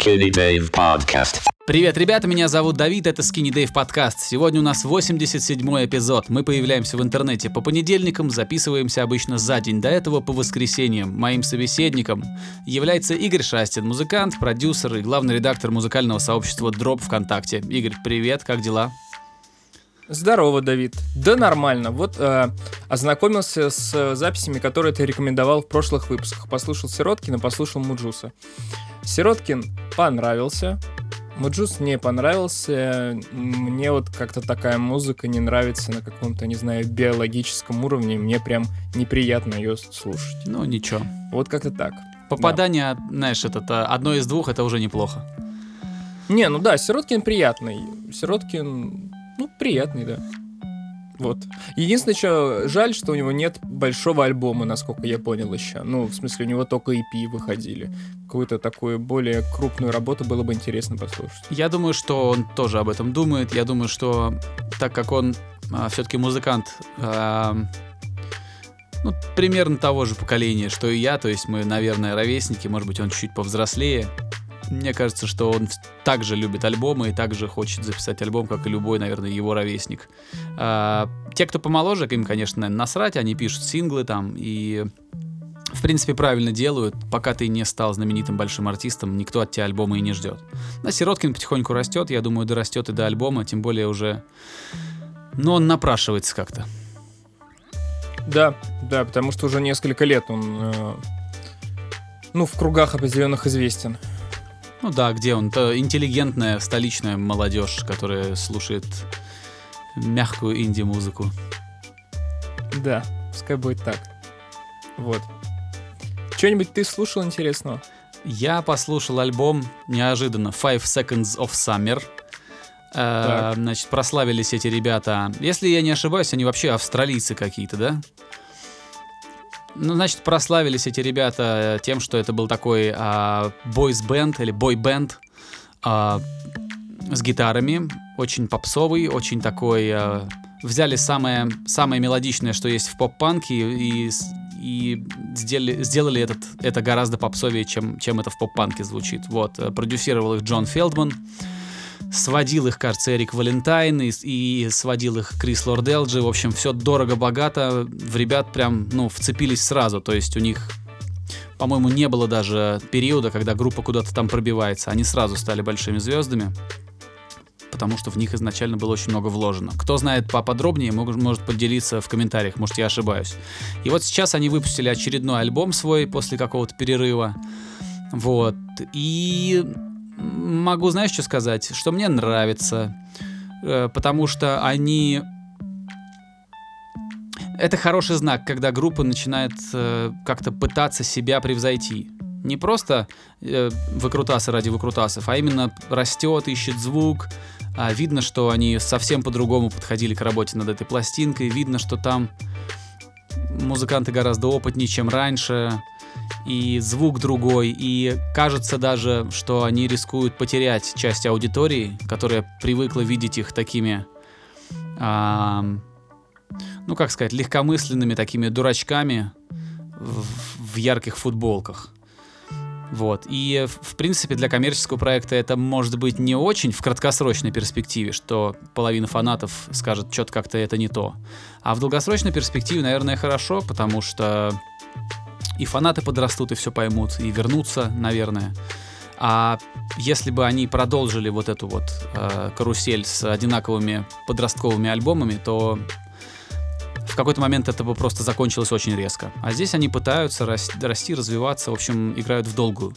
Skinny Dave Podcast. Привет, ребята, меня зовут Давид, это Skinny Dave подкаст. Сегодня у нас 87-й эпизод. Мы появляемся в интернете по понедельникам, записываемся обычно за день до этого по воскресеньям. Моим собеседником является Игорь Шастин, музыкант, продюсер и главный редактор музыкального сообщества Drop ВКонтакте. Игорь, привет, как дела? Здорово, Давид. Да нормально. Вот э, ознакомился с э, записями, которые ты рекомендовал в прошлых выпусках. Послушал Сироткина, послушал Муджуса. Сироткин понравился. Mujuice не понравился. Мне вот как-то такая музыка не нравится на каком-то, не знаю, биологическом уровне. Мне прям неприятно ее слушать. Ну, ничего. Вот как-то так. Попадание, знаешь, это э, одно из двух, это уже неплохо. Не, ну да, Сироткин приятный. Сироткин ну, приятный, да. Вот. Единственное, что жаль, что у него нет большого альбома, насколько я понял еще. Ну, в смысле, у него только EP выходили. Какую-то такую более крупную работу было бы интересно послушать. Я думаю, что он тоже об этом думает. Я думаю, что так как он а, все-таки музыкант, а, ну, примерно того же поколения, что и я, то есть мы, наверное, ровесники, может быть, он чуть повзрослее, мне кажется, что он также любит альбомы и также хочет записать альбом, как и любой, наверное, его ровесник. А, те, кто помоложе, им, конечно, насрать, они пишут синглы там и в принципе, правильно делают. Пока ты не стал знаменитым большим артистом, никто от тебя альбома и не ждет. На Сироткин потихоньку растет, я думаю, дорастет и до альбома, тем более уже... Но он напрашивается как-то. Да, да, потому что уже несколько лет он, э, ну, в кругах определенных известен. Ну да, где он? Это интеллигентная столичная молодежь, которая слушает мягкую инди-музыку. Да, пускай будет так. Вот. Что-нибудь ты слушал интересного? Я послушал альбом неожиданно Five Seconds of Summer. Э, значит, прославились эти ребята. Если я не ошибаюсь, они вообще австралийцы какие-то, да? Ну, значит, прославились эти ребята тем, что это был такой а, бойс-бенд или бой-бенд а, с гитарами, очень попсовый, очень такой... А, взяли самое, самое мелодичное, что есть в поп-панке, и, и сделали, сделали этот, это гораздо попсовее, чем, чем это в поп-панке звучит. Вот, продюсировал их Джон Фелдман. Сводил их, кажется, Эрик Валентайн и, и сводил их Крис Лорделджи. В общем, все дорого-богато. В ребят прям, ну, вцепились сразу. То есть у них по-моему, не было даже периода, когда группа куда-то там пробивается. Они сразу стали большими звездами, потому что в них изначально было очень много вложено. Кто знает поподробнее, может поделиться в комментариях, может я ошибаюсь. И вот сейчас они выпустили очередной альбом свой после какого-то перерыва. Вот. И могу, знаешь, что сказать? Что мне нравится, э, потому что они... Это хороший знак, когда группа начинает э, как-то пытаться себя превзойти. Не просто э, выкрутасы ради выкрутасов, а именно растет, ищет звук. А видно, что они совсем по-другому подходили к работе над этой пластинкой. Видно, что там музыканты гораздо опытнее, чем раньше и звук другой, и кажется даже, что они рискуют потерять часть аудитории, которая привыкла видеть их такими, а, ну как сказать, легкомысленными такими дурачками в, в ярких футболках. Вот. И, в принципе, для коммерческого проекта это может быть не очень в краткосрочной перспективе, что половина фанатов скажет, что-то как-то это не то. А в долгосрочной перспективе, наверное, хорошо, потому что и фанаты подрастут, и все поймут, и вернутся, наверное. А если бы они продолжили вот эту вот э, карусель с одинаковыми подростковыми альбомами, то в какой-то момент это бы просто закончилось очень резко. А здесь они пытаются расти, развиваться, в общем, играют в долгую.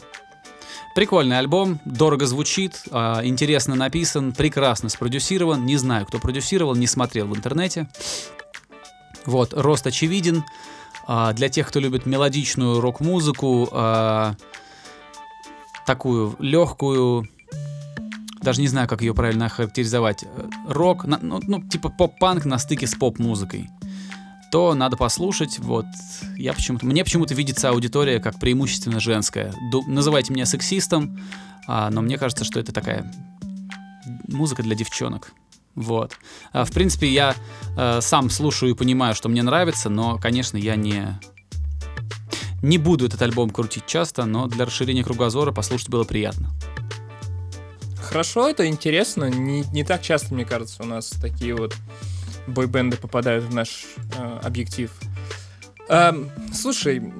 Прикольный альбом, дорого звучит, э, интересно написан, прекрасно спродюсирован. Не знаю, кто продюсировал, не смотрел в интернете. Вот, рост очевиден. А, для тех, кто любит мелодичную рок-музыку, а, такую легкую, даже не знаю, как ее правильно охарактеризовать, рок, ну, ну типа поп-панк на стыке с поп-музыкой, то надо послушать. Вот я почему-то, мне почему-то видится аудитория как преимущественно женская. Ду, называйте меня сексистом, а, но мне кажется, что это такая музыка для девчонок. Вот. А, в принципе, я э, сам слушаю и понимаю, что мне нравится, но, конечно, я не не буду этот альбом крутить часто, но для расширения кругозора послушать было приятно. хорошо, это интересно. Не, не так часто, мне кажется, у нас такие вот бойбенды попадают в наш э, объектив. Эм, слушай,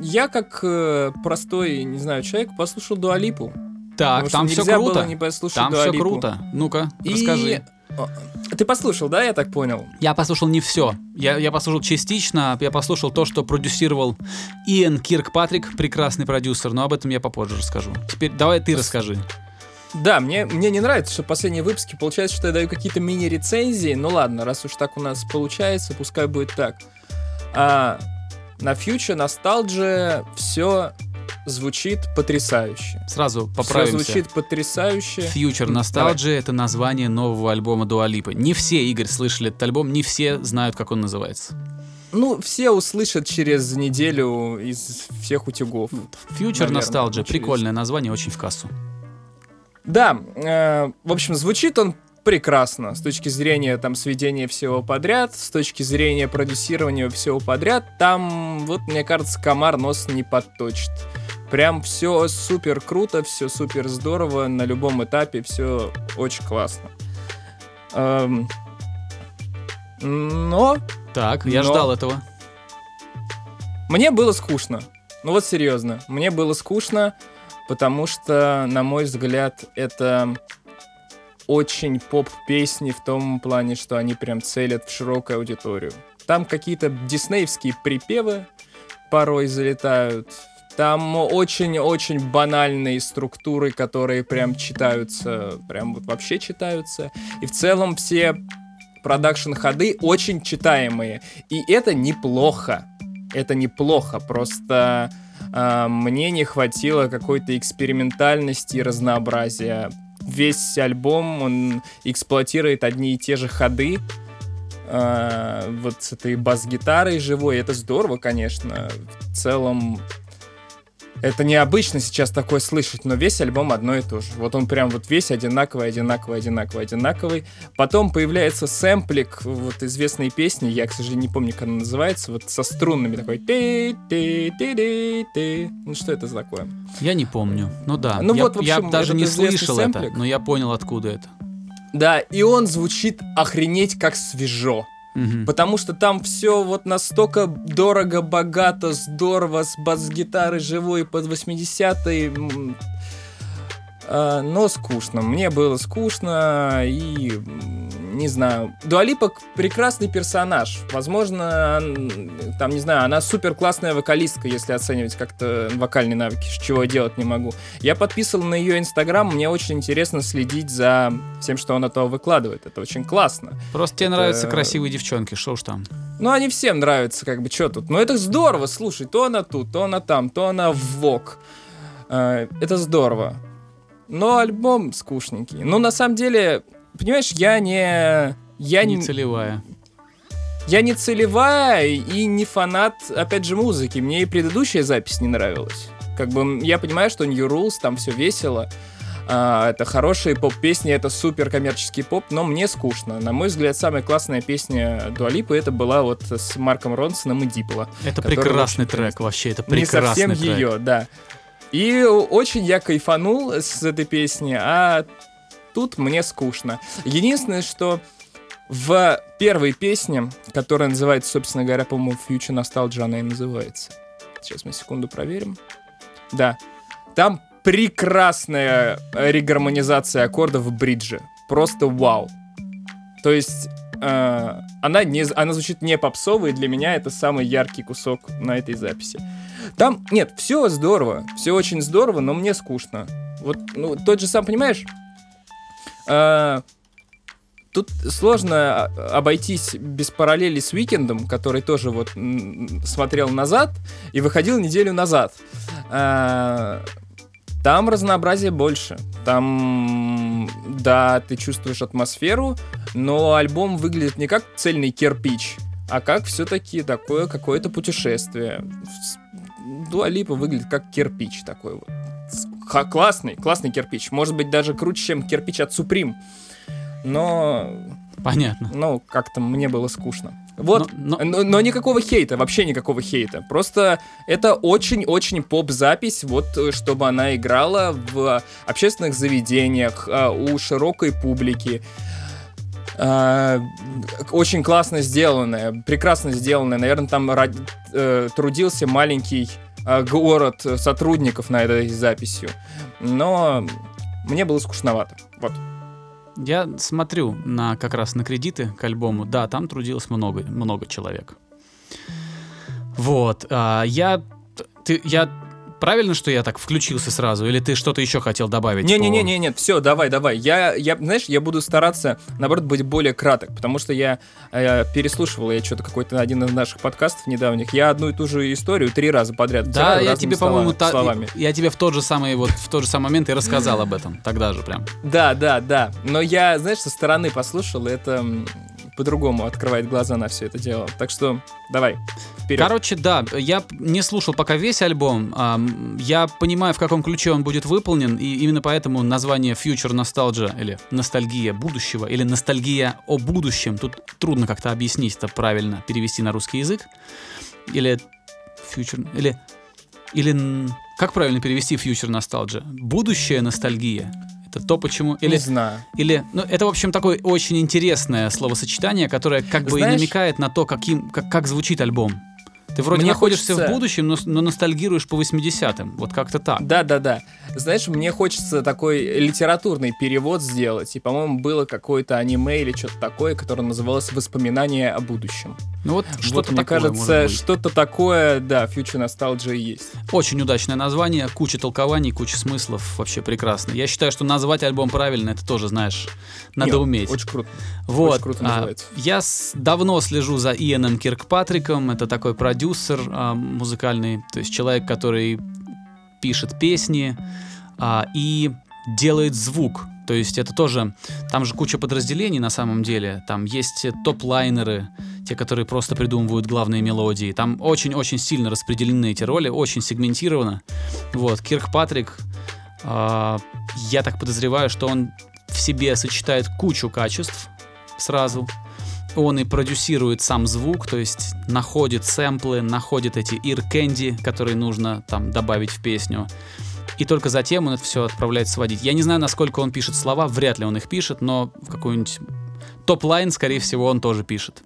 я как э, простой, не знаю, человек послушал Дуалипу. Так, там все круто. Не там все круто. Ну-ка, И- расскажи. О, Ты послушал, да, я так понял? Я послушал не все. Я, я послушал частично. Я послушал то, что продюсировал Иэн Киркпатрик, прекрасный продюсер, но об этом я попозже расскажу. Теперь давай ты расскажи. Да, мне, мне не нравится, что последние выпуски получается, что я даю какие-то мини-рецензии. Ну ладно, раз уж так у нас получается, пускай будет так. А на Future Nostalgia все звучит потрясающе. Сразу Все поправимся. звучит потрясающе. Future Nostalgia — это название нового альбома Дуалипы. Не все, Игорь, слышали этот альбом, не все знают, как он называется. Ну, все услышат через неделю из всех утюгов. Future Наверное, Nostalgia — прикольное название, очень в кассу. Да, э, в общем, звучит он прекрасно с точки зрения там сведения всего подряд, с точки зрения продюсирования всего подряд. Там, вот, мне кажется, комар нос не подточит. Прям все супер круто, все супер здорово, на любом этапе все очень классно. Эм, но Так, я Но- ждал этого. Мне было скучно. Ну вот серьезно, мне было скучно, потому что, на мой взгляд, это очень поп-песни в том плане, что они прям целят в широкую аудиторию. Там какие-то диснеевские припевы порой залетают. Там очень-очень банальные структуры, которые прям читаются, прям вот вообще читаются. И в целом все продакшн-ходы очень читаемые. И это неплохо. Это неплохо. Просто а, мне не хватило какой-то экспериментальности и разнообразия. Весь альбом, он эксплуатирует одни и те же ходы. а, вот с этой бас-гитарой живой. Это здорово, конечно. В целом, это необычно сейчас такое слышать, но весь альбом одно и то же. Вот он прям вот весь одинаковый, одинаковый, одинаковый, одинаковый. Потом появляется сэмплик вот известной песни, я, к сожалению, не помню, как она называется, вот со струнными такой ти ти ти ти ти Ну что это за такое? Я не помню. Ну да. Ну я, вот, в я общем, даже не слышал это, сэмплик. но я понял, откуда это. Да, и он звучит охренеть как свежо. Мгм. Потому что там все вот настолько дорого, богато, здорово, с бас-гитарой живой под 80-е. м, а, но скучно. Мне было скучно и не знаю. Дуалипа прекрасный персонаж. Возможно, там, не знаю, она супер классная вокалистка, если оценивать как-то вокальные навыки, чего делать не могу. Я подписан на ее инстаграм, мне очень интересно следить за всем, что она то выкладывает. Это очень классно. Просто тебе Это- нравятся красивые девчонки, что уж там. Ну, они всем нравятся, как бы, что тут. Но это здорово, слушай, то она тут, то она там, то она в ВОК. Э, Это здорово. Но альбом скучненький. Ну, на самом деле, понимаешь, я не... Я не не, целевая. я не целевая и не фанат, опять же, музыки. Мне и предыдущая запись не нравилась. Как бы я понимаю, что New Rules, там все весело. а, это хорошие поп-песни, это супер коммерческий поп, но мне скучно. На мой взгляд, самая классная песня Дуалипы это была вот с Марком Ронсоном и Дипло. Это прекрасный трек вообще, это Не прекрасный совсем трек. ее, да. И очень я кайфанул с этой песни, а тут мне скучно. Единственное, что в первой песне, которая называется, собственно говоря, по-моему, Future Nostalgia она и называется. Сейчас мы секунду проверим. Да. Там прекрасная регармонизация аккордов в бридже. Просто вау. То есть э, она, не, она звучит не попсово, и для меня это самый яркий кусок на этой записи. Там, нет, все здорово, все очень здорово, но мне скучно. Вот, ну, тот же сам, понимаешь, тут сложно а, обойтись без параллели с Уикендом, который тоже вот смотрел назад и выходил неделю назад. Э, Там разнообразия больше. Там, да, ты чувствуешь атмосферу, но альбом выглядит не как цельный кирпич, а как все-таки такое какое-то путешествие. Дуалипа выглядит как кирпич такой вот. Классный, классный кирпич. Может быть, даже круче, чем кирпич от Supreme. Но, Понятно. ну, как-то мне было скучно. Вот, Но- но- но, но никакого хейта, вообще никакого хейта. Просто это очень-очень поп-запись, вот э, чтобы она играла в общественных заведениях, а, у широкой публики. А, Очень классно сделанная, прекрасно сделанная. Наверное, там э, трудился маленький город сотрудников над этой записью. Но мне было скучновато. Вот. Я смотрю на как раз на кредиты к альбому. Да, там трудилось много, много человек. Вот. а, я, ты, я правильно, что я так включился сразу, или ты что-то еще хотел добавить? по- Не-не-не, нет, все, давай, давай. Я, я, знаешь, я буду стараться, наоборот, быть более краток, потому что я э, переслушивал, я что-то какой-то один из наших подкастов недавних, я одну и ту же историю три раза подряд Да, втираю я тебе, по-моему, та- словами. я тебе в тот же самый вот в тот же самый момент и рассказал об этом тогда же прям. Да, да, да. Но я, знаешь, со стороны послушал, это по-другому открывает глаза на все это дело. Так что давай, вперед. Короче, да, я не слушал пока весь альбом. ам, Я понимаю, в каком ключе он будет выполнен, и именно поэтому название Future Nostalgia или ностальгия будущего или ностальгия о будущем. Тут трудно как-то объяснить это правильно, перевести на русский язык. Или Future, или или как правильно перевести Future Nostalgia? Будущая ностальгия. Это то, почему... Или, Не знаю. или, ну, это, в общем, такое очень интересное словосочетание, которое как бы и Знаешь- намекает на то, каким, как, как звучит альбом. Ты вроде Мне находишься хочется- в будущем, но, но ностальгируешь по 80-м. Вот как-то так. Да, да, да. Знаешь, мне хочется такой литературный перевод сделать. И, по-моему, было какое-то аниме или что-то такое, которое называлось «Воспоминания о будущем». Ну вот Вот, что-то мне такое, кажется, может быть. что-то такое, да, Future Nostalgia есть. Очень удачное название, куча толкований, куча смыслов, вообще прекрасно. Я считаю, что назвать альбом правильно, это тоже, знаешь, надо Не, уметь. Очень круто. Вот. Очень круто а, называется. я с- давно слежу за Иэном Киркпатриком. Это такой продюсер а, музыкальный, то есть человек, который пишет песни а, и делает звук. То есть это тоже, там же куча подразделений на самом деле. Там есть э, топ-лайнеры, те, которые просто придумывают главные мелодии. Там очень-очень сильно распределены эти роли, очень сегментировано. Вот, Киркпатрик, а, я так подозреваю, что он в себе сочетает кучу качеств сразу. Он и продюсирует сам звук, то есть находит сэмплы, находит эти ear candy, которые нужно там добавить в песню. И только затем он это все отправляет сводить. Я не знаю, насколько он пишет слова, вряд ли он их пишет, но в какой-нибудь top-line, скорее всего, он тоже пишет.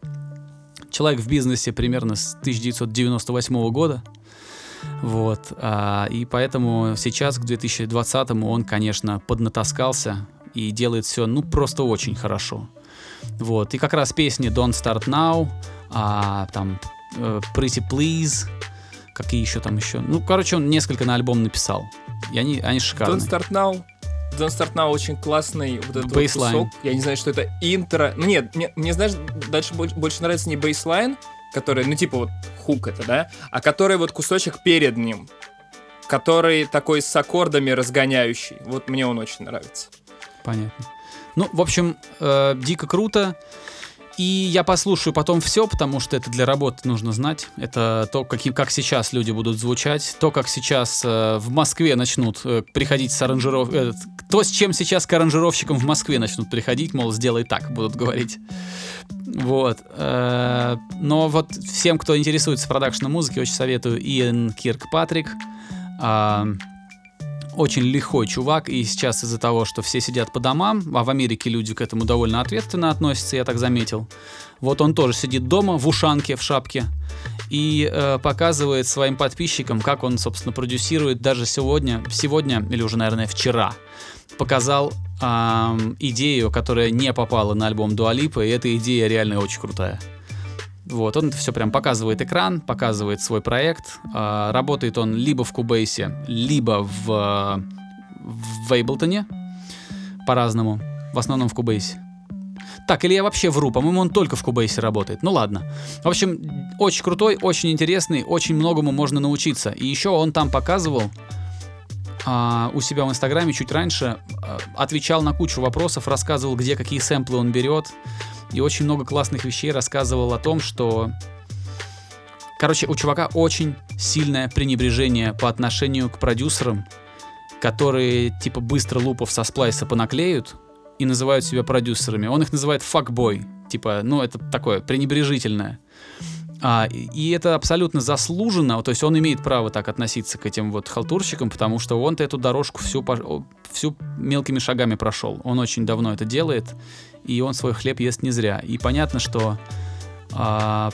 Человек в бизнесе примерно с 1998 года. Вот. а, и поэтому сейчас, к 2020 он, конечно, поднатаскался и делает все, ну, просто очень хорошо. Вот. И как раз песни Don't Start Now, а, там э, Pretty Please, какие еще там еще. Ну, короче, он несколько на альбом написал. И они, они шикарные. Don't Start Now. Don't Start Now очень классный вот этот вот Бейслайн. кусок. Я не знаю, что это интро. Ну нет, мне, мне, знаешь, дальше больше, больше нравится не бейслайн, который, ну типа вот хук это, да, а который вот кусочек перед ним, который такой с аккордами разгоняющий. Вот мне он очень нравится. Понятно. Ну, в общем, э, дико круто. И я послушаю потом все, потому что это для работы нужно знать. Это то, каким, как сейчас люди будут звучать, то, как сейчас э, в Москве начнут э, приходить с аранжиров... э, то, с чем сейчас к аранжировщикам в Москве начнут приходить, мол, сделай так, будут говорить. Вот. э, но вот всем, кто интересуется продакшеном музыки, очень советую Иэн Киркпатрик. А, очень лихой чувак, и сейчас из-за того, что все сидят по домам, а в Америке люди к этому довольно ответственно относятся, я так заметил. Вот он тоже сидит дома в ушанке, в шапке, и э, показывает своим подписчикам, как он, собственно, продюсирует даже сегодня, сегодня, или уже, наверное, вчера, показал ам, идею, которая не попала на альбом Дуалипа, и эта идея реально очень крутая. Вот, он это все прям показывает экран, показывает свой проект. А, работает он либо в Кубейсе, либо в, в Эйблтоне. По-разному. В основном в Кубейсе. Так, или я вообще вру, по-моему, он только в Кубейсе работает. Ну ладно. В общем, очень крутой, очень интересный, очень многому можно научиться. И еще он там показывал а, у себя в Инстаграме чуть раньше, а, отвечал на кучу вопросов, рассказывал, где какие сэмплы он берет. И очень много классных вещей рассказывал о том, что... Короче, у чувака очень сильное пренебрежение по отношению к продюсерам, которые типа быстро лупов со сплайса понаклеют и называют себя продюсерами. Он их называет факбой. типа, ну, это такое пренебрежительное. А, и- это абсолютно заслуженно, то есть он имеет право так относиться к этим вот халтурщикам, потому что он-то эту дорожку всю, всю мелкими шагами прошел. Он очень давно это делает, и он свой хлеб ест не зря. И понятно, что а,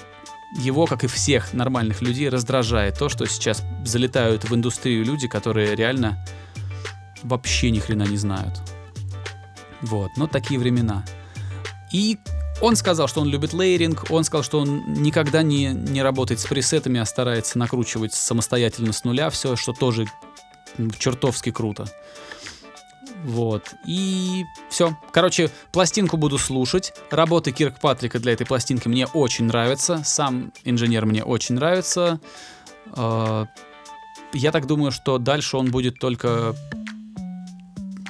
его, как и всех нормальных людей, раздражает то, что сейчас залетают в индустрию люди, которые реально вообще ни хрена не знают. Вот, но такие времена. И он сказал, что он любит лейеринг, он сказал, что он никогда не, не работает с пресетами, а старается накручивать самостоятельно с нуля все, что тоже чертовски круто. Вот. И все. Короче, пластинку буду слушать. Работы Кирк Патрика для этой пластинки мне очень нравятся. Сам инженер мне очень нравится. Э, Я так думаю, что дальше он будет только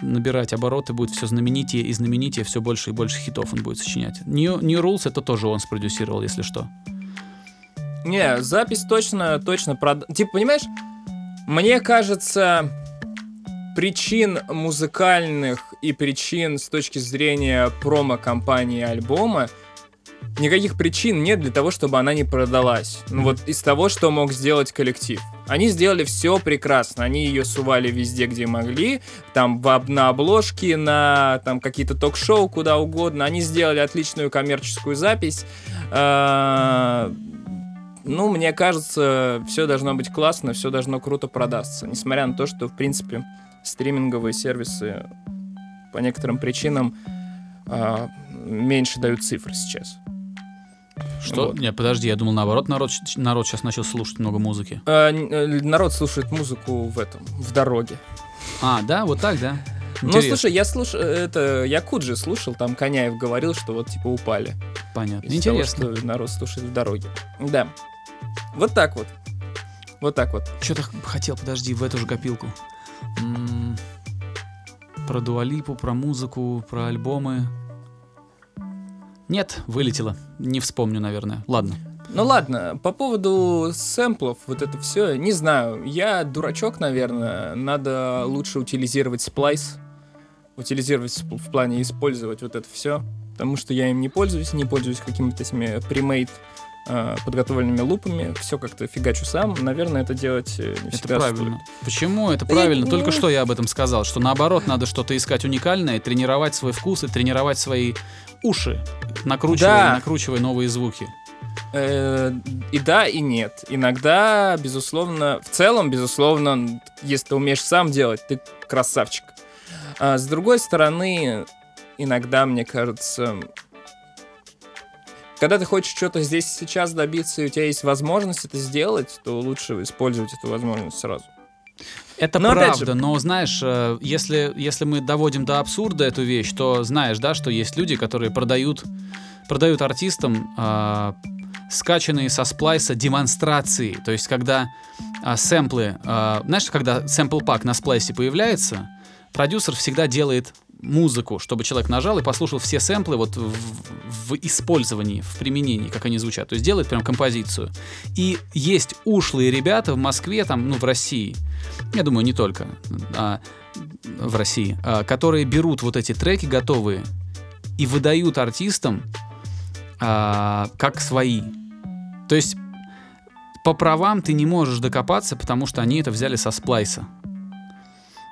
набирать обороты, будет все знаменитее и знаменитее, все больше и больше хитов он будет сочинять. New, New Rules это тоже он спродюсировал, если что. Не, запись точно, точно прод... Типа, понимаешь, мне кажется, причин музыкальных и причин с точки зрения промо-компании альбома никаких причин нет для того, чтобы она не продалась. Ну вот из того, что мог сделать коллектив. Они сделали все прекрасно. Они ее сували везде, где могли. Там в на обложке, на там какие-то ток-шоу, куда угодно. Они сделали отличную коммерческую запись. А, Ну, мне кажется, все должно быть классно, все должно круто продастся. Несмотря на то, что, в принципе, стриминговые сервисы по некоторым причинам а, меньше дают цифр сейчас. Что? Вот. Не, подожди, я думал наоборот, народ, народ сейчас начал слушать много музыки. Н- э, народ слушает музыку в этом, в дороге. А, да, вот так, да? Ну, Интересно. слушай, я слушал, это, я Куджи слушал, там Коняев говорил, что вот, типа, упали. Понятно. Из того, Интересно. что народ слушает в дороге. Да. Вот так вот. Вот так вот. Что-то хотел, подожди, в эту же копилку. М, Про Дуалипу, про музыку, про альбомы. Нет, вылетело. Не вспомню, наверное. Ладно. Ну ладно, по поводу сэмплов, вот это все, не знаю, я дурачок, наверное, надо лучше утилизировать сплайс, утилизировать в плане использовать вот это все, потому что я им не пользуюсь, не пользуюсь какими-то этими премейд э, подготовленными лупами, все как-то фигачу сам, наверное, это делать э, не Это всегда правильно. стоит. Почему? Это правильно. Только что я об этом сказал, что наоборот надо что-то искать уникальное, тренировать свой вкус и тренировать свои уши, накручивая Да. накручивая новые звуки. Э, и да, и нет. Иногда, безусловно, в целом, безусловно, если ты умеешь сам делать, ты красавчик. А с другой стороны, иногда, мне кажется, когда ты хочешь что-то здесь и сейчас добиться, и у тебя есть возможность это сделать, то лучше использовать эту возможность сразу. Это Но правда, же- но знаешь, э, если, если мы доводим до абсурда эту вещь, то знаешь, да, что есть люди, которые продают, продают артистам а, скачанные со сплайса демонстрации. То есть, когда а, сэмплы, а, знаешь, когда сэмпл-пак на сплайсе появляется, продюсер всегда делает музыку, чтобы человек нажал и послушал все сэмплы вот в, в использовании, в применении, как они звучат. То есть делает прям композицию. И есть ушлые ребята в Москве, там, ну, в России, я думаю, не только а, в России, а, которые берут вот эти треки готовые и выдают артистам а, как свои. То есть по правам ты не можешь докопаться, потому что они это взяли со сплайса.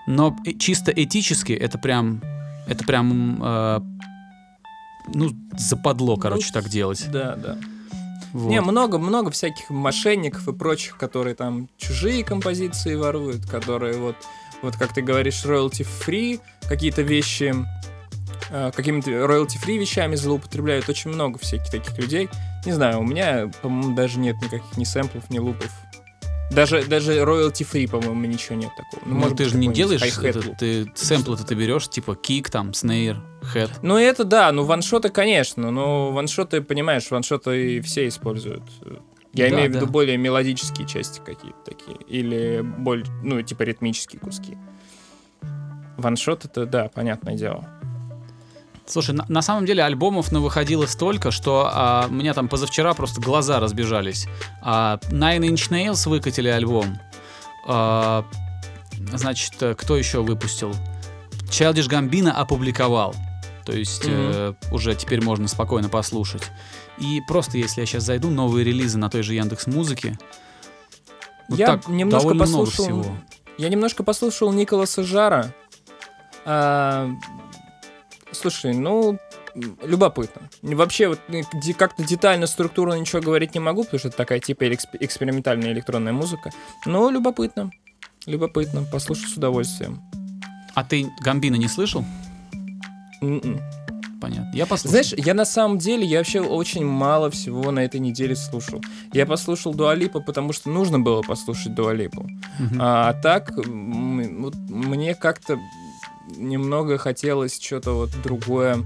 Но э- чисто этически это прям, это прям, э, ну, западло, короче, так делать. Да, да. Вот. Не, много-много всяких мошенников и прочих, которые там чужие композиции воруют, которые вот, вот как ты говоришь, royalty free, какие-то вещи, э, какими-то royalty free вещами злоупотребляют. Очень много всяких таких людей. Не знаю, у меня, по-моему, даже нет никаких ни сэмплов, ни лупов. Даже, даже royalty free, по-моему, ничего нет такого. Ну, может ты же не делаешь, это, ты сэмплы-то ты берешь, типа кик, там, снейр, хэт. Ну, это да, ну, ваншоты, конечно, но ваншоты, понимаешь, ваншоты и все используют. Я Да, имею в виду более мелодические части какие-то такие, или более, ну, типа ритмические куски. Ваншот это, да, понятное дело. Слушай, на, на самом деле альбомов навыходило столько, что а, у меня там позавчера просто глаза разбежались. А, Nine Inch Nails выкатили альбом. А, значит, э, кто еще выпустил? Childish Gambino опубликовал. То есть Мгм. э, уже теперь можно спокойно послушать. И просто если я сейчас зайду, новые релизы на той же Яндекс Музыке. Я немножко довольно послушал- много всего. Я немножко послушал Николаса Жара. А, слушай, ну, любопытно. Вообще, вот, де- как-то детально, структурно ничего говорить не могу, потому что это такая типа эксп- экспериментальная электронная музыка. Но любопытно. Любопытно. Послушаю с удовольствием. А ты Гамбина не слышал? М-м. Понятно. Я послушал. Знаешь, я на самом деле, я вообще очень мало всего на этой неделе слушал. Я послушал Дуалипа, потому что нужно было послушать Дуалипу. Мгм. А, а так, вот мне как-то немного хотелось что-то вот другое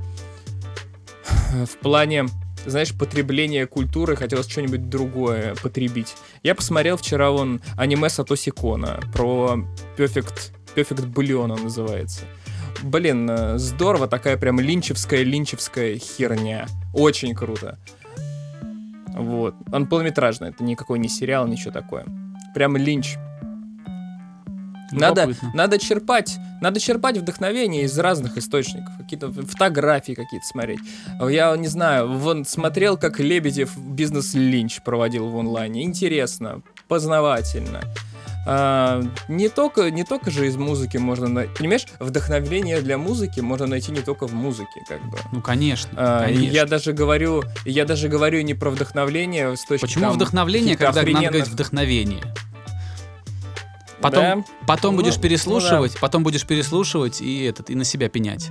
в плане, знаешь, потребления культуры, хотелось что-нибудь другое потребить. Я посмотрел вчера вон аниме Сатоси Кона про Perfect, Perfect Bullion он называется. Блин, э, здорово, такая прям линчевская, линчевская херня. Очень круто. Вот. Он полнометражный, это никакой не сериал, ничего такое. Прям линч. Надо, надо черпать, надо черпать вдохновение из разных источников, какие-то фотографии какие-то смотреть. Я не знаю, вон смотрел, как Лебедев бизнес-линч проводил в онлайне. Интересно, познавательно. А, не только не только же из музыки можно найти, понимаешь, вдохновение для музыки можно найти не только в музыке, как бы. Ну, конечно. А, конечно. я даже говорю, я даже говорю не про вдохновление с точки Почему там вдохновление, когда надо говорить охрененных- вдохновение? Потом, Да? потом Ну, будешь ну переслушивать, потом будешь переслушивать и этот и на себя пенять.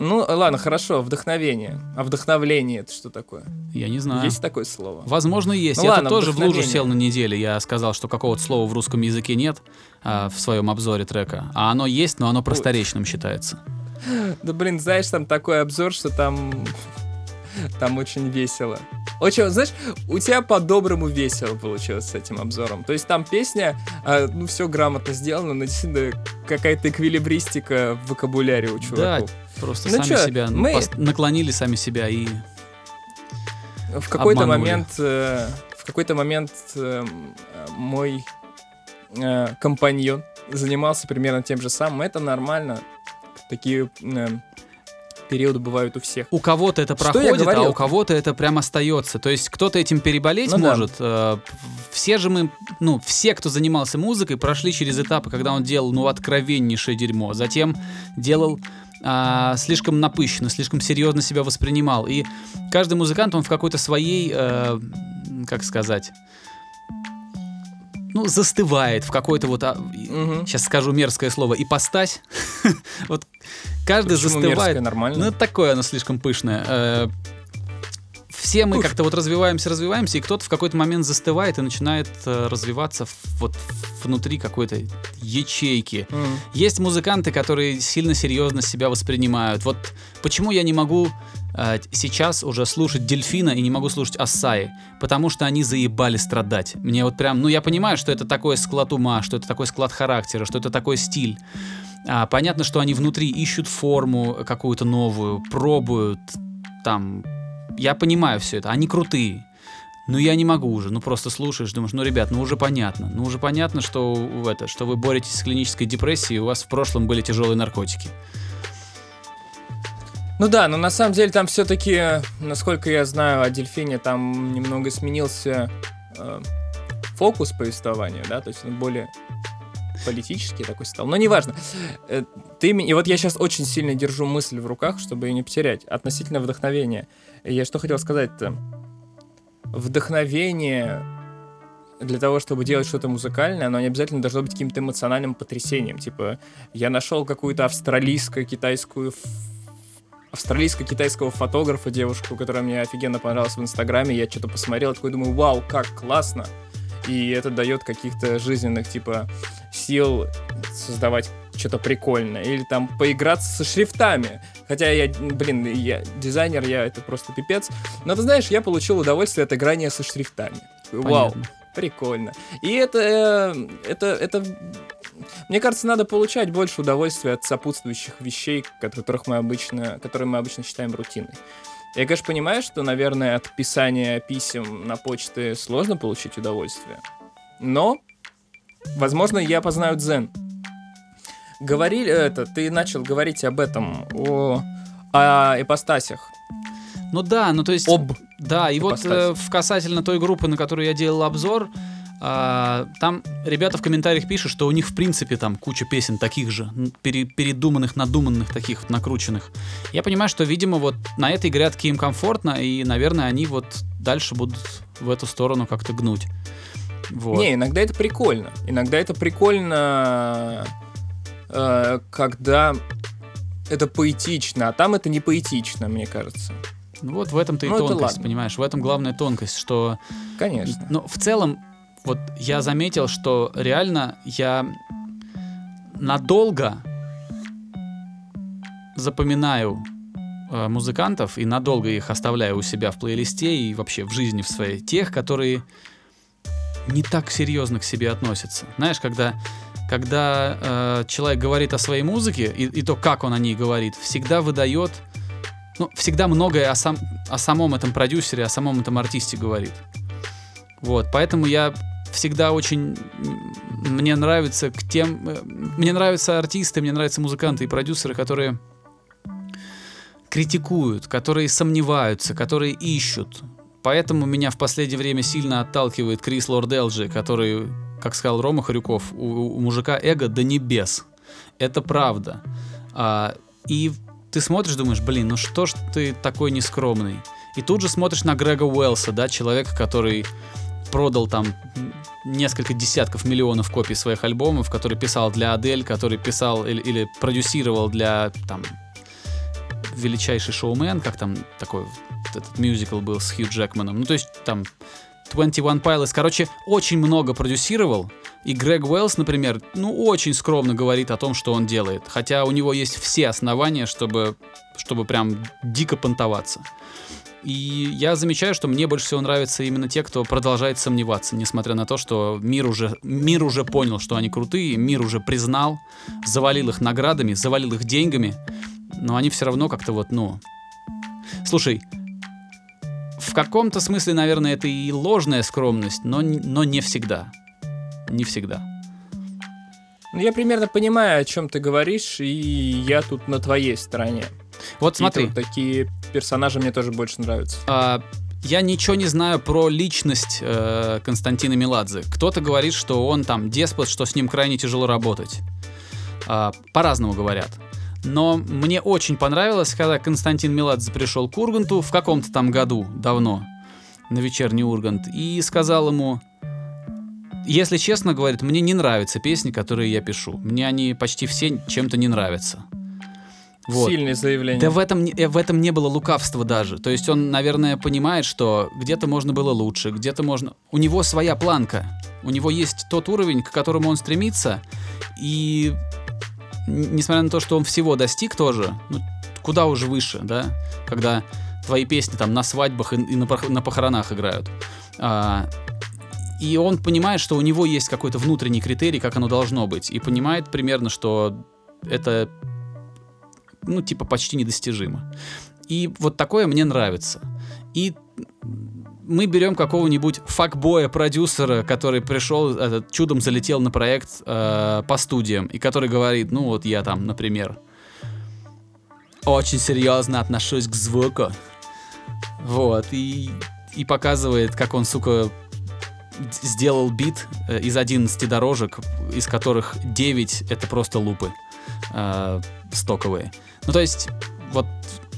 Ну, ладно, хорошо, вдохновение. А вдохновление это что такое? Я не знаю. Есть такое слово? Возможно, есть. Ну я ладно, тоже в лужу сел на неделе. Я сказал, что какого-то слова в русском языке нет а, в своем обзоре трека. А оно есть, но оно просторечным считается. Да блин, знаешь, там такой обзор, что там... Там очень весело. Очень, знаешь, у тебя по-доброму весело получилось с этим обзором. То есть там песня, а, ну, все грамотно сделано, но действительно какая-то эквилибристика в вокабуляре у Да, чуваков. просто Ну сами чё, себя мы- пос- наклонили сами себя и В какой-то обманули. момент, э, в какой-то момент э, э, мой э, компаньон занимался примерно тем же самым. Это нормально. Такие э, периоды бывают у всех. у кого-то это Что проходит, а у кого-то это прям остается. То есть кто-то этим переболеть Ну да. может. Э, Все же мы, ну, все, кто занимался музыкой, прошли через этапы, когда он делал, ну, откровеннейшее дерьмо. Затем делал а, слишком напыщенно, слишком серьезно себя воспринимал. И каждый музыкант, он в какой-то своей, э, как сказать, ну, застывает в какой-то вот, а, Мгм. сейчас скажу мерзкое слово, ипостась. вот каждый Почему застывает. мерзкое, нормально? Ну, такое оно слишком пышное. Э, Все мы как-то вот развиваемся, развиваемся, и кто-то в какой-то момент застывает и начинает э, развиваться в- вот внутри какой-то ячейки. Мгм. Есть музыканты, которые сильно серьезно себя воспринимают. Вот почему я не могу сейчас уже слушать Дельфина и не могу слушать Ассаи? Потому что они заебали страдать. Мне вот прям, ну я понимаю, что это такой склад ума, что это такой склад характера, что это такой стиль. А, понятно, что они внутри ищут форму какую-то новую, пробуют там. Я понимаю все это, они крутые. Ну я не могу уже, ну просто слушаешь, думаешь, ну ребят, ну уже понятно, ну уже понятно, что это, что вы боретесь с клинической депрессией, у вас в прошлом были тяжелые наркотики. Ну да, но на самом деле там все-таки, насколько я знаю о Дельфине, там немного сменился э, фокус повествования, да, то есть он более политический такой стал. Но неважно. Э, Ты, и вот я сейчас очень сильно держу мысль в руках, чтобы ее не потерять, относительно вдохновения. Я что хотел сказать-то? Вдохновение для того, чтобы делать что-то музыкальное, оно не обязательно должно быть каким-то эмоциональным потрясением. Типа, я нашел какую-то австралийско-китайскую ф- австралийско-китайского фотографа, девушку, которая мне офигенно понравилась в Инстаграме. Я что-то посмотрел, такой думаю, вау, как классно. И это дает каких-то жизненных, типа, сил создавать что-то прикольное. Или там поиграться со шрифтами. Хотя я, блин, я дизайнер, я это просто пипец. Но ты знаешь, я получил удовольствие от играния со шрифтами. Вау, Понятно. прикольно. И это, э, это, это, мне кажется, надо получать больше удовольствия от сопутствующих вещей, которых мы обычно, которые мы обычно считаем рутиной. Я, конечно, понимаю, что, наверное, от писания писем на почте сложно получить удовольствие. Но, возможно, я познаю дзен. Говорили это, ты начал говорить об этом, о, о ипостасях. Ну да, ну то есть... Об. Да, и вот ипостаси. э, в касательно той группы, на которую я делал обзор, а, там ребята в комментариях пишут, что у них в принципе там куча песен таких же, пере- передуманных, надуманных, таких вот накрученных. Я понимаю, что, видимо, вот на этой грядке им комфортно, и, наверное, они вот дальше будут в эту сторону как-то гнуть. Вот. Не, иногда это прикольно. Иногда это прикольно, э, когда это поэтично, а там это не поэтично, мне кажется. Ну вот в этом-то и Ну, тонкость, понимаешь, в этом главная тонкость, что Конечно. Но в целом, вот я заметил, что реально я надолго запоминаю э, музыкантов и надолго их оставляю у себя в плейлисте и вообще в жизни в своей. Тех, которые не так серьезно к себе относятся. Знаешь, когда, когда э, человек говорит о своей музыке и, и то, как он о ней говорит, всегда выдает, ну, всегда многое о, сам, о самом этом продюсере, о самом этом артисте говорит. Вот, поэтому я всегда очень... Мне нравится к тем... э, Мне нравятся артисты, мне нравятся музыканты и продюсеры, которые критикуют, которые сомневаются, которые ищут. Поэтому меня в последнее время сильно отталкивает Крис Лорд Элджи, который, как сказал Рома Харюков, у, у мужика эго до небес. Это правда. А, и ты смотришь, думаешь, блин, ну что ж ты такой нескромный? И тут же смотришь на Грега Уэллса, да, человека, который продал там несколько десятков миллионов копий своих альбомов, который писал для Адель, который писал или, или продюсировал для там величайший шоумен, как там такой этот мюзикл был с Хью Джекманом. Ну, то есть там 21 Pilots, короче, очень много продюсировал. И Грег Уэллс, например, ну, очень скромно говорит о том, что он делает. Хотя у него есть все основания, чтобы, чтобы прям дико понтоваться. И я замечаю, что мне больше всего нравятся именно те, кто продолжает сомневаться, несмотря на то, что мир уже, мир уже понял, что они крутые, мир уже признал, завалил их наградами, завалил их деньгами, но они все равно как-то вот, ну... Слушай, в каком-то смысле, наверное, это и ложная скромность, но, но не всегда. Не всегда. Ну, я примерно понимаю, о чем ты говоришь, и я тут на твоей стороне. Вот смотри, вот такие персонажи мне тоже больше нравятся. а, я ничего не знаю про личность э, Константина Меладзе. Кто-то говорит, что он там деспот, что с ним крайне тяжело работать. А, по-разному говорят. Но мне очень понравилось, когда Константин Меладзе пришел к Урганту в каком-то там году, давно, на вечерний Ургант, и сказал ему, если честно, говорит, мне не нравятся песни, которые я пишу. Мне они почти все чем-то не нравятся. Вот. Сильные заявления. Да в этом, э, в этом не было лукавства даже. То есть он, наверное, понимает, что где-то можно было лучше, где-то можно... У него своя планка. У него есть тот уровень, к которому он стремится. И несмотря на то, что он всего достиг тоже, ну, куда уже выше, да, когда твои песни там на свадьбах и, и на, на похоронах играют. А, и он понимает, что у него есть какой-то внутренний критерий, как оно должно быть. И понимает примерно, что это ну, типа, почти недостижимо. И вот такое мне нравится. И мы берем какого-нибудь факбоя-продюсера, который пришел, этот, чудом залетел на проект э, по студиям, и который говорит, ну вот я там, например, очень серьезно отношусь к звуку. Вот, и, и показывает, как он, сука, сделал бит э, из 11 дорожек, из которых 9 это просто лупы э, стоковые. Ну, то есть, вот,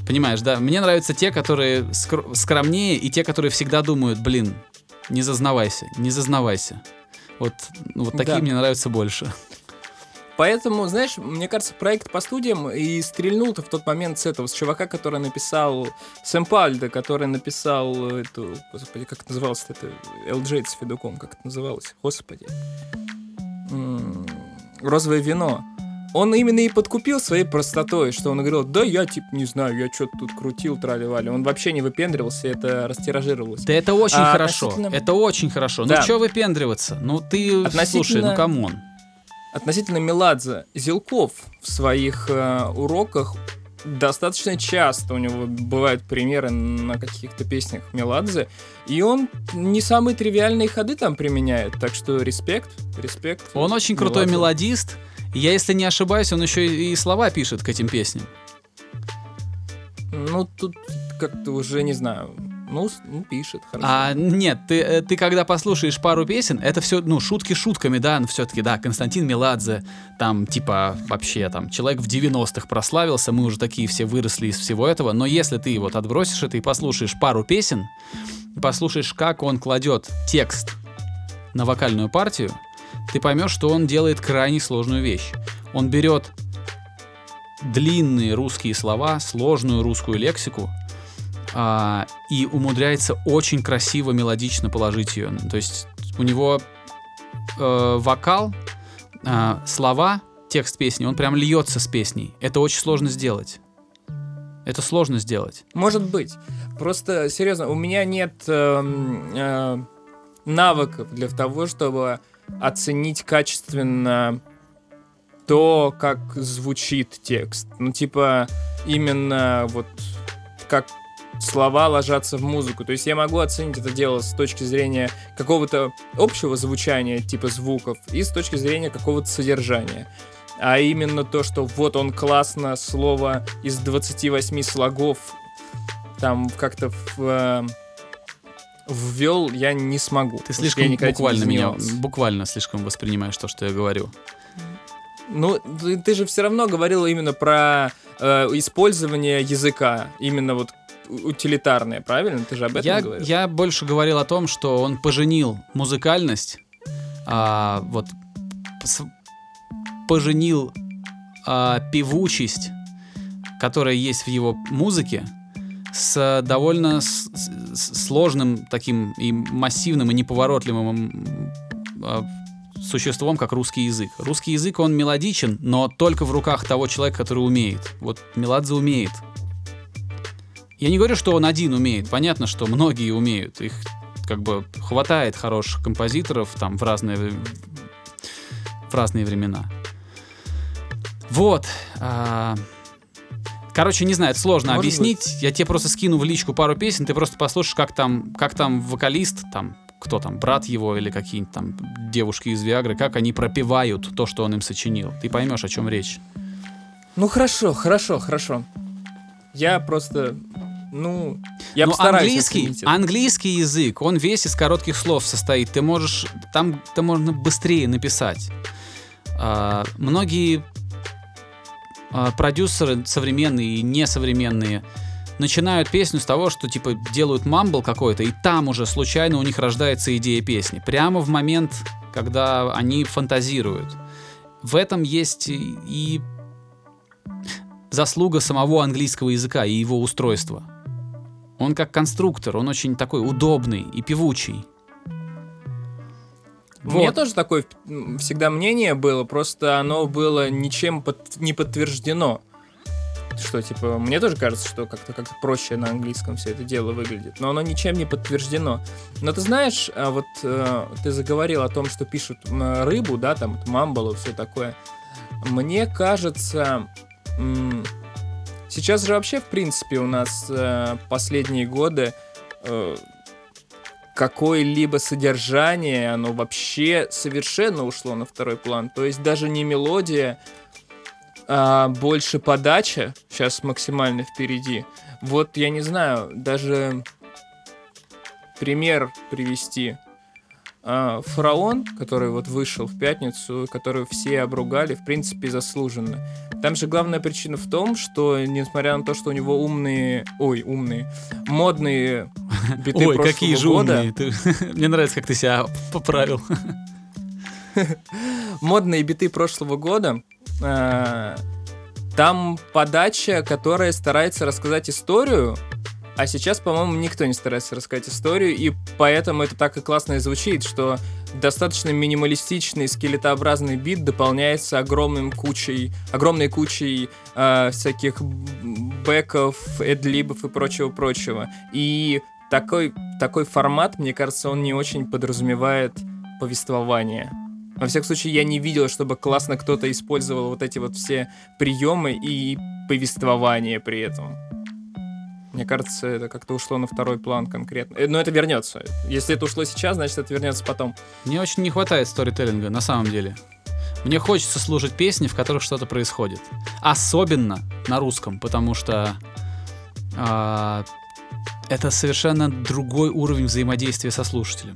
понимаешь, да, мне нравятся те, которые скр- скромнее, и те, которые всегда думают, блин, не зазнавайся, не зазнавайся. Вот, ну, вот такие Да. мне нравятся больше. Поэтому, знаешь, мне кажется, проект по студиям и стрельнул-то в тот момент с этого, с чувака, который написал Сэмпальда, который написал эту, господи, как это называлось это, LJ с Федуком, как это называлось, господи. М, Розовое вино. Он именно и подкупил своей простотой, что он говорил, да я типа не знаю, я что-то тут крутил, трали-вали. Он вообще не выпендривался, это растиражировалось. Да это очень А хорошо, относительно- это очень хорошо. Да. Ну, что выпендриваться? Ну, ты, Относительно- слушай, ну, come on. Относительно Меладзе, Зилков в своих э, уроках достаточно часто у него бывают примеры на каких-то песнях Меладзе, и он не самые тривиальные ходы там применяет, так что респект, респект. Он очень крутой Меладзе. мелодист. Я, если не ошибаюсь, он еще и слова пишет к этим песням. Ну, тут как-то уже, не знаю, ну, ну, пишет, хорошо. А, нет, ты, э, ты когда послушаешь пару песен, это все, ну, шутки шутками, да, но все-таки, да, Константин Меладзе, там, типа, вообще, там, человек в 90-х прославился, мы уже такие все выросли из всего этого, но если ты вот отбросишь это и послушаешь пару песен, послушаешь, как он кладет текст на вокальную партию, ты поймешь, что он делает крайне сложную вещь. Он берет длинные русские слова, сложную русскую лексику, а, и умудряется очень красиво, мелодично положить ее. То есть у него э, вокал, а, слова, текст песни, он прям льется с песней. Это очень сложно сделать. Это сложно сделать. Может быть. Просто, серьезно, у меня нет эм, э, навыков для того, чтобы оценить качественно то, как звучит текст. Ну, типа, именно вот как слова ложатся в музыку. То есть я могу оценить это дело с точки зрения какого-то общего звучания, типа звуков, и с точки зрения какого-то содержания. А именно то, что вот он классно слово из 28 слогов там как-то в, э, ввел, я не смогу. Ты слишком я буквально меня, буквально слишком воспринимаешь то, что я говорю. Ну, ты, ты же все равно говорил именно про э, использование языка, именно вот утилитарное, правильно? Ты же об этом Я, говорил? я больше говорил о том, что он поженил музыкальность, а, вот с- поженил а, певучесть, которая есть в его музыке, с довольно с- с- сложным таким и массивным и неповоротливым а, существом, как русский язык. Русский язык, он мелодичен, но только в руках того человека, который умеет. Вот Меладзе умеет. Я не говорю, что он один умеет. Понятно, что многие умеют. Их как бы хватает хороших композиторов там в разные в разные времена. Вот. а, Короче, не знаю, это сложно Может объяснить. Я тебе просто скину в личку пару песен, ты просто послушаешь, как там, как там вокалист, там, кто там, брат его или какие-нибудь там девушки из Виагры, как они пропевают то, что он им сочинил. Ты поймешь, о чем речь. Ну хорошо, хорошо, хорошо. Я просто, ну, я Но постараюсь английский, это. английский язык, он весь из коротких слов состоит. Ты можешь, там, там можно быстрее написать. А, многие продюсеры современные и несовременные начинают песню с того, что типа делают мамбл какой-то, и там уже случайно у них рождается идея песни. Прямо в момент, когда они фантазируют. В этом есть и заслуга самого английского языка и его устройства. Он как конструктор, он очень такой удобный и певучий. Вот. тоже такое всегда мнение было, просто оно было ничем под- не подтверждено. Что, типа, мне тоже кажется, что как-то как проще на английском все это дело выглядит, но оно ничем не подтверждено. Но ты знаешь, а вот э, ты заговорил о том, что пишут рыбу, да, там, мамбалу, все такое. Мне кажется, сейчас же вообще, в принципе, у нас э, последние годы э, какое-либо содержание, оно вообще совершенно ушло на второй план. То есть даже не мелодия, а больше подача сейчас максимально впереди. Вот я не знаю, даже пример привести. А, Фараон, который вот вышел в пятницу, который все обругали, в принципе, заслуженно. Там же главная причина в том, что, несмотря на то, что у него умные, ой, умные, модные биты Ой, какие же года, умные. Ты- Мне нравится, как ты себя поправил. модные биты прошлого года, э, там подача, которая старается рассказать историю, а сейчас, по-моему, никто не старается рассказать историю, и поэтому это так и классно и звучит, что достаточно минималистичный скелетообразный бит дополняется огромным кучей, огромной кучей э, всяких бэков, эдлибов и прочего-прочего. И такой, такой формат, мне кажется, он не очень подразумевает повествование. Во всяком случае, я не видел, чтобы классно кто-то использовал вот эти вот все приемы и повествование при этом. Мне кажется, это как-то ушло на второй план конкретно. Э, Но это вернется. Если это ушло сейчас, значит это вернется потом. Мне очень не хватает сторителлинга, на самом деле. Мне хочется слушать песни, в которых что-то происходит. Особенно на русском, потому что а, это совершенно другой уровень взаимодействия со слушателем.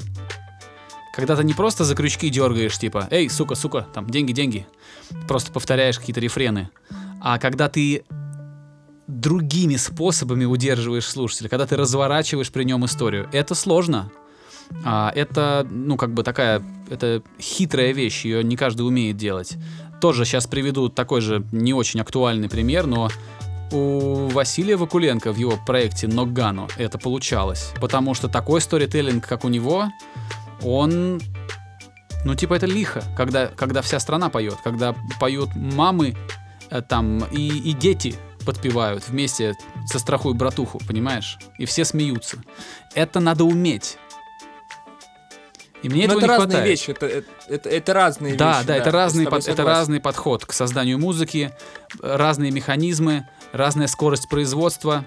Когда ты не просто за крючки дергаешь, типа, эй, сука, сука, там, деньги, деньги, просто повторяешь какие-то рефрены, а когда ты другими способами удерживаешь слушателя, когда ты разворачиваешь при нем историю, это сложно. А, это, ну, как бы такая, это хитрая вещь, ее не каждый умеет делать. Тоже сейчас приведу такой же не очень актуальный пример, но у Василия Вакуленко в его проекте Ногано это получалось. Потому что такой сторителлинг, как у него, он... Ну, типа, это лихо, когда, когда вся страна поет, когда поют мамы э, там и, и дети подпевают вместе со страхуй братуху, понимаешь? И все смеются. Это надо уметь. И мне Но этого это не разные хватает. вещи, это, это, это- это разные Да, вещи. да, это я разный, под- это разный подход к созданию музыки, разные механизмы, разная скорость производства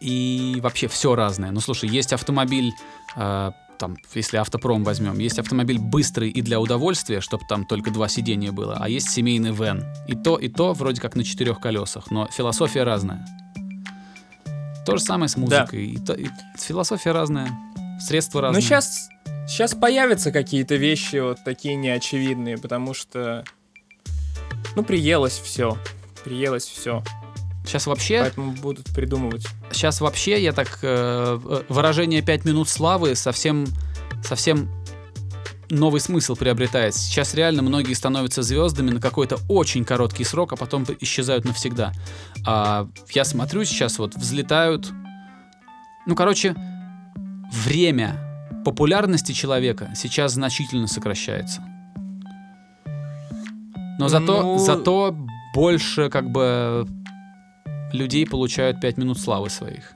и вообще все разное. Ну слушай, есть автомобиль, э, там, если автопром возьмем, есть автомобиль быстрый и для удовольствия, чтобы там только два сидения было, а есть семейный вен. И то, и то вроде как на четырех колесах, но философия разная. То же самое с музыкой. И то- и философия разная, средства разные. Ну, сейчас, сейчас появятся какие-то вещи вот такие неочевидные, потому что, ну, приелось все. Приелось все. Сейчас вообще Поэтому будут придумывать. Сейчас вообще я так э, э, выражение 5 минут славы совсем совсем новый смысл приобретает. Сейчас реально многие становятся звездами на какой-то очень короткий срок, а потом исчезают навсегда. А я смотрю сейчас вот взлетают. Ну, короче, время популярности человека сейчас значительно сокращается. Но зато, Ну- зато больше как бы людей получают 5 минут славы своих.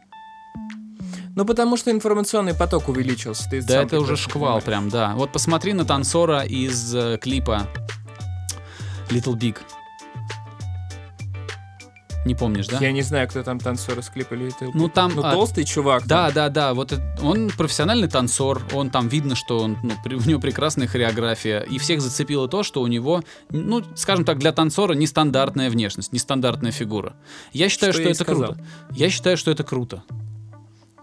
Ну, потому что информационный поток увеличился. Ты Да, это уже шквал понимаешь. прям, да. Вот посмотри на танцора из э, клипа Little Big. Не помнишь, да? Я не знаю, кто там танцор из клипа Little Ну Big. там... Ну, а, толстый чувак. да, да, да, вот он профессиональный танцор, он там видно, что он, ну, у него прекрасная хореография, и всех зацепило то, что у него, ну, скажем так, для танцора нестандартная внешность, нестандартная фигура. Я считаю, Что что, и это сказал. круто. Я считаю, что это круто.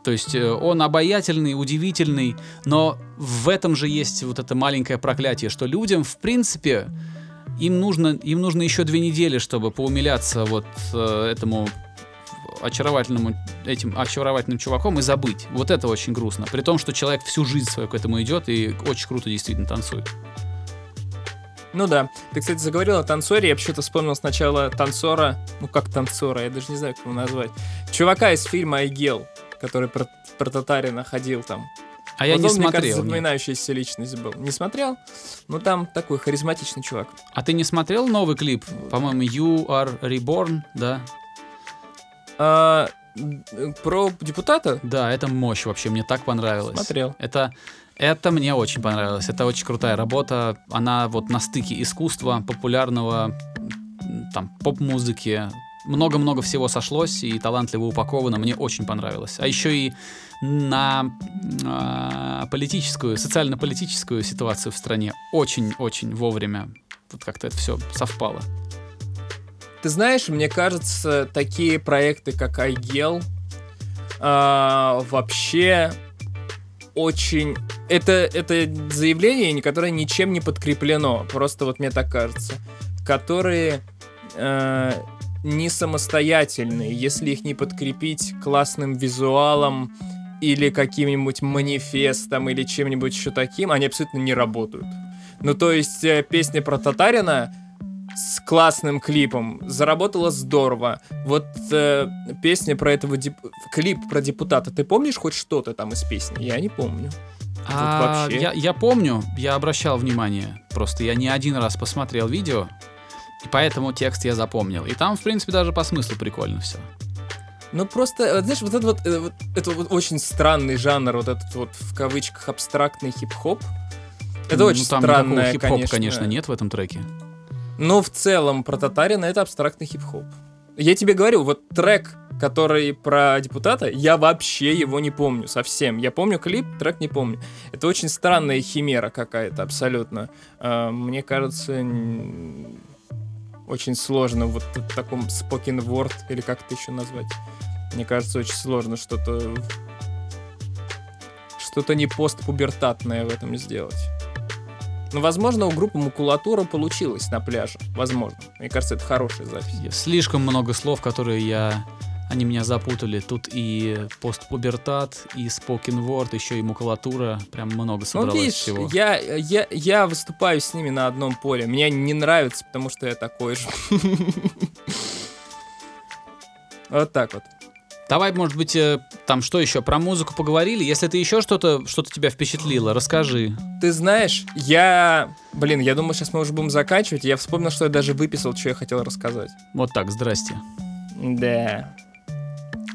То есть э, он обаятельный, удивительный, но в этом же есть вот это маленькое проклятие, что людям, в принципе, им нужно, им нужно еще две недели, чтобы поумиляться вот э, этому очаровательному этим очаровательным чуваком и забыть. Вот это очень грустно. При том, что человек всю жизнь свою к этому идет и очень круто действительно танцует. Ну да. Ты, кстати, заговорил о танцоре. Я почему-то вспомнил сначала танцора. Ну, как танцора, я даже не знаю, как его назвать. Чувака из фильма «Айгел», который про, про Татарина ходил там. А я не он, мне кажется, смотрел. запоминающаяся личность был. Не смотрел? Ну, там такой харизматичный чувак. А ты не смотрел новый клип? По-моему, You Are Reborn, да? А, про депутата? Да, это мощь вообще, мне так понравилось. Смотрел. Это, это мне очень понравилось. Это очень крутая работа. Она вот на стыке искусства, популярного, там, поп-музыки. Много-много всего сошлось и талантливо упаковано. Мне очень понравилось. А еще и на а, политическую, социально-политическую ситуацию в стране очень-очень вовремя вот как-то это все совпало. Ты знаешь, мне кажется, такие проекты, как iGel, а, вообще очень... Это, это заявление, которое ничем не подкреплено, просто вот мне так кажется, которые э, не самостоятельные, если их не подкрепить классным визуалом или каким-нибудь манифестом или чем-нибудь еще таким, они абсолютно не работают. Ну, то есть, э, песня про Татарина с классным клипом заработала здорово. Вот э, песня про этого деп- клип про депутата. Ты помнишь хоть что-то там из песни? Я не помню. А, вообще. я, я помню, я обращал внимание. Просто я не один раз посмотрел видео, и поэтому текст я запомнил. И там, в принципе, даже по смыслу прикольно все. Ну просто, э, знаешь, вот это вот, э, вот- это вот очень странный жанр, вот этот вот в кавычках абстрактный хип-хоп. Это очень ну, там странное, хип-хопа, конечно. конечно, нет в этом треке. Но в целом про Татарина это абстрактный хип-хоп. Я тебе говорю, вот трек, который про депутата, я вообще его не помню совсем. Я помню клип, трек не помню. Это очень странная химера какая-то абсолютно. А, Мне кажется, очень сложно вот в таком spoken word, или как это еще назвать, Мне кажется, очень сложно что-то что-то не постпубертатное в этом сделать. Ну, возможно, у группы Макулатура получилось на пляже. Возможно. Мне кажется, это хорошая запись. Слишком много слов, которые я... Они меня запутали. Тут и постпубертат, и spoken word, еще и макулатура. Прям много Ну, собралось видишь, всего. я, я, я выступаю с ними на одном поле. Мне не нравится, потому что я такой же. Вот так вот. Давай, может быть, э, там что еще, про музыку поговорили? Если ты еще что-то, что-то тебя впечатлило, расскажи. Ты знаешь, я... Блин, я думаю, сейчас мы уже будем заканчивать. Я вспомнил, что я даже выписал, что я хотел рассказать. Вот так, здрасте. Да.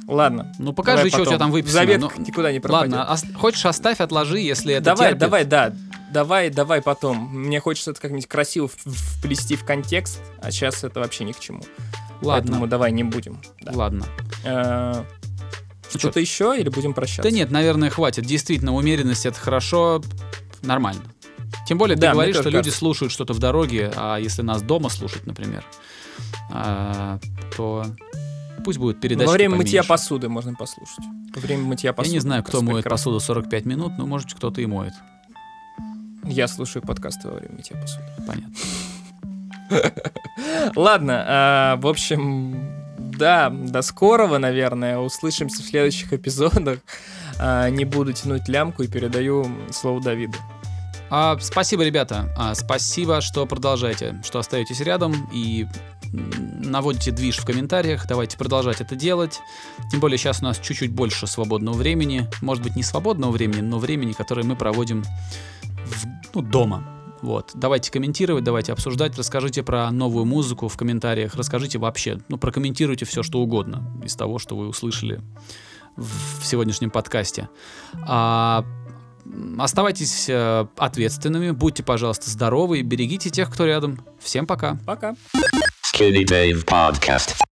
Ладно. Ну покажи, давай что у тебя потом. там выписано. заветках Ну, никуда не пропадет. Ладно, ос- хочешь оставь, отложи, если это давай, терпит. давай, да. Давай, давай потом. Мне хочется это как-нибудь красиво вплести в контекст, а сейчас это вообще ни к чему. Ладно, Поэтому давай не будем. Да. ладно. Э, Ну Что-то еще или будем прощаться? Да нет, наверное, хватит. Действительно, умеренность это хорошо, нормально. Тем более, ты Да, говоришь, что люди кажется. слушают что-то в дороге, а если нас дома слушать, например, а, то пусть будет передача. Во время мытья посуды можно послушать. Во время мытья Я посуды. не знаю, кто моет прекрасно. посуду 45 минут, но может кто-то и моет. Я слушаю подкасты во время мытья посуды. Понятно. Ладно, а, в общем, да, до скорого, наверное. Услышимся в следующих эпизодах. А, не буду тянуть лямку и передаю слово Давиду. А, спасибо, ребята. А, спасибо, что продолжаете, что остаетесь рядом и наводите движ в комментариях. Давайте продолжать это делать. Тем более сейчас у нас чуть-чуть больше свободного времени. Может быть, не свободного времени, но времени, которое мы проводим в- ну, дома. Вот. Давайте комментировать, давайте обсуждать, расскажите про новую музыку в комментариях, расскажите вообще, ну, прокомментируйте все, что угодно из того, что вы услышали в сегодняшнем подкасте. А, оставайтесь э, ответственными, будьте, пожалуйста, здоровы и берегите тех, кто рядом. Всем пока. Пока. Skinny Dave Podcast.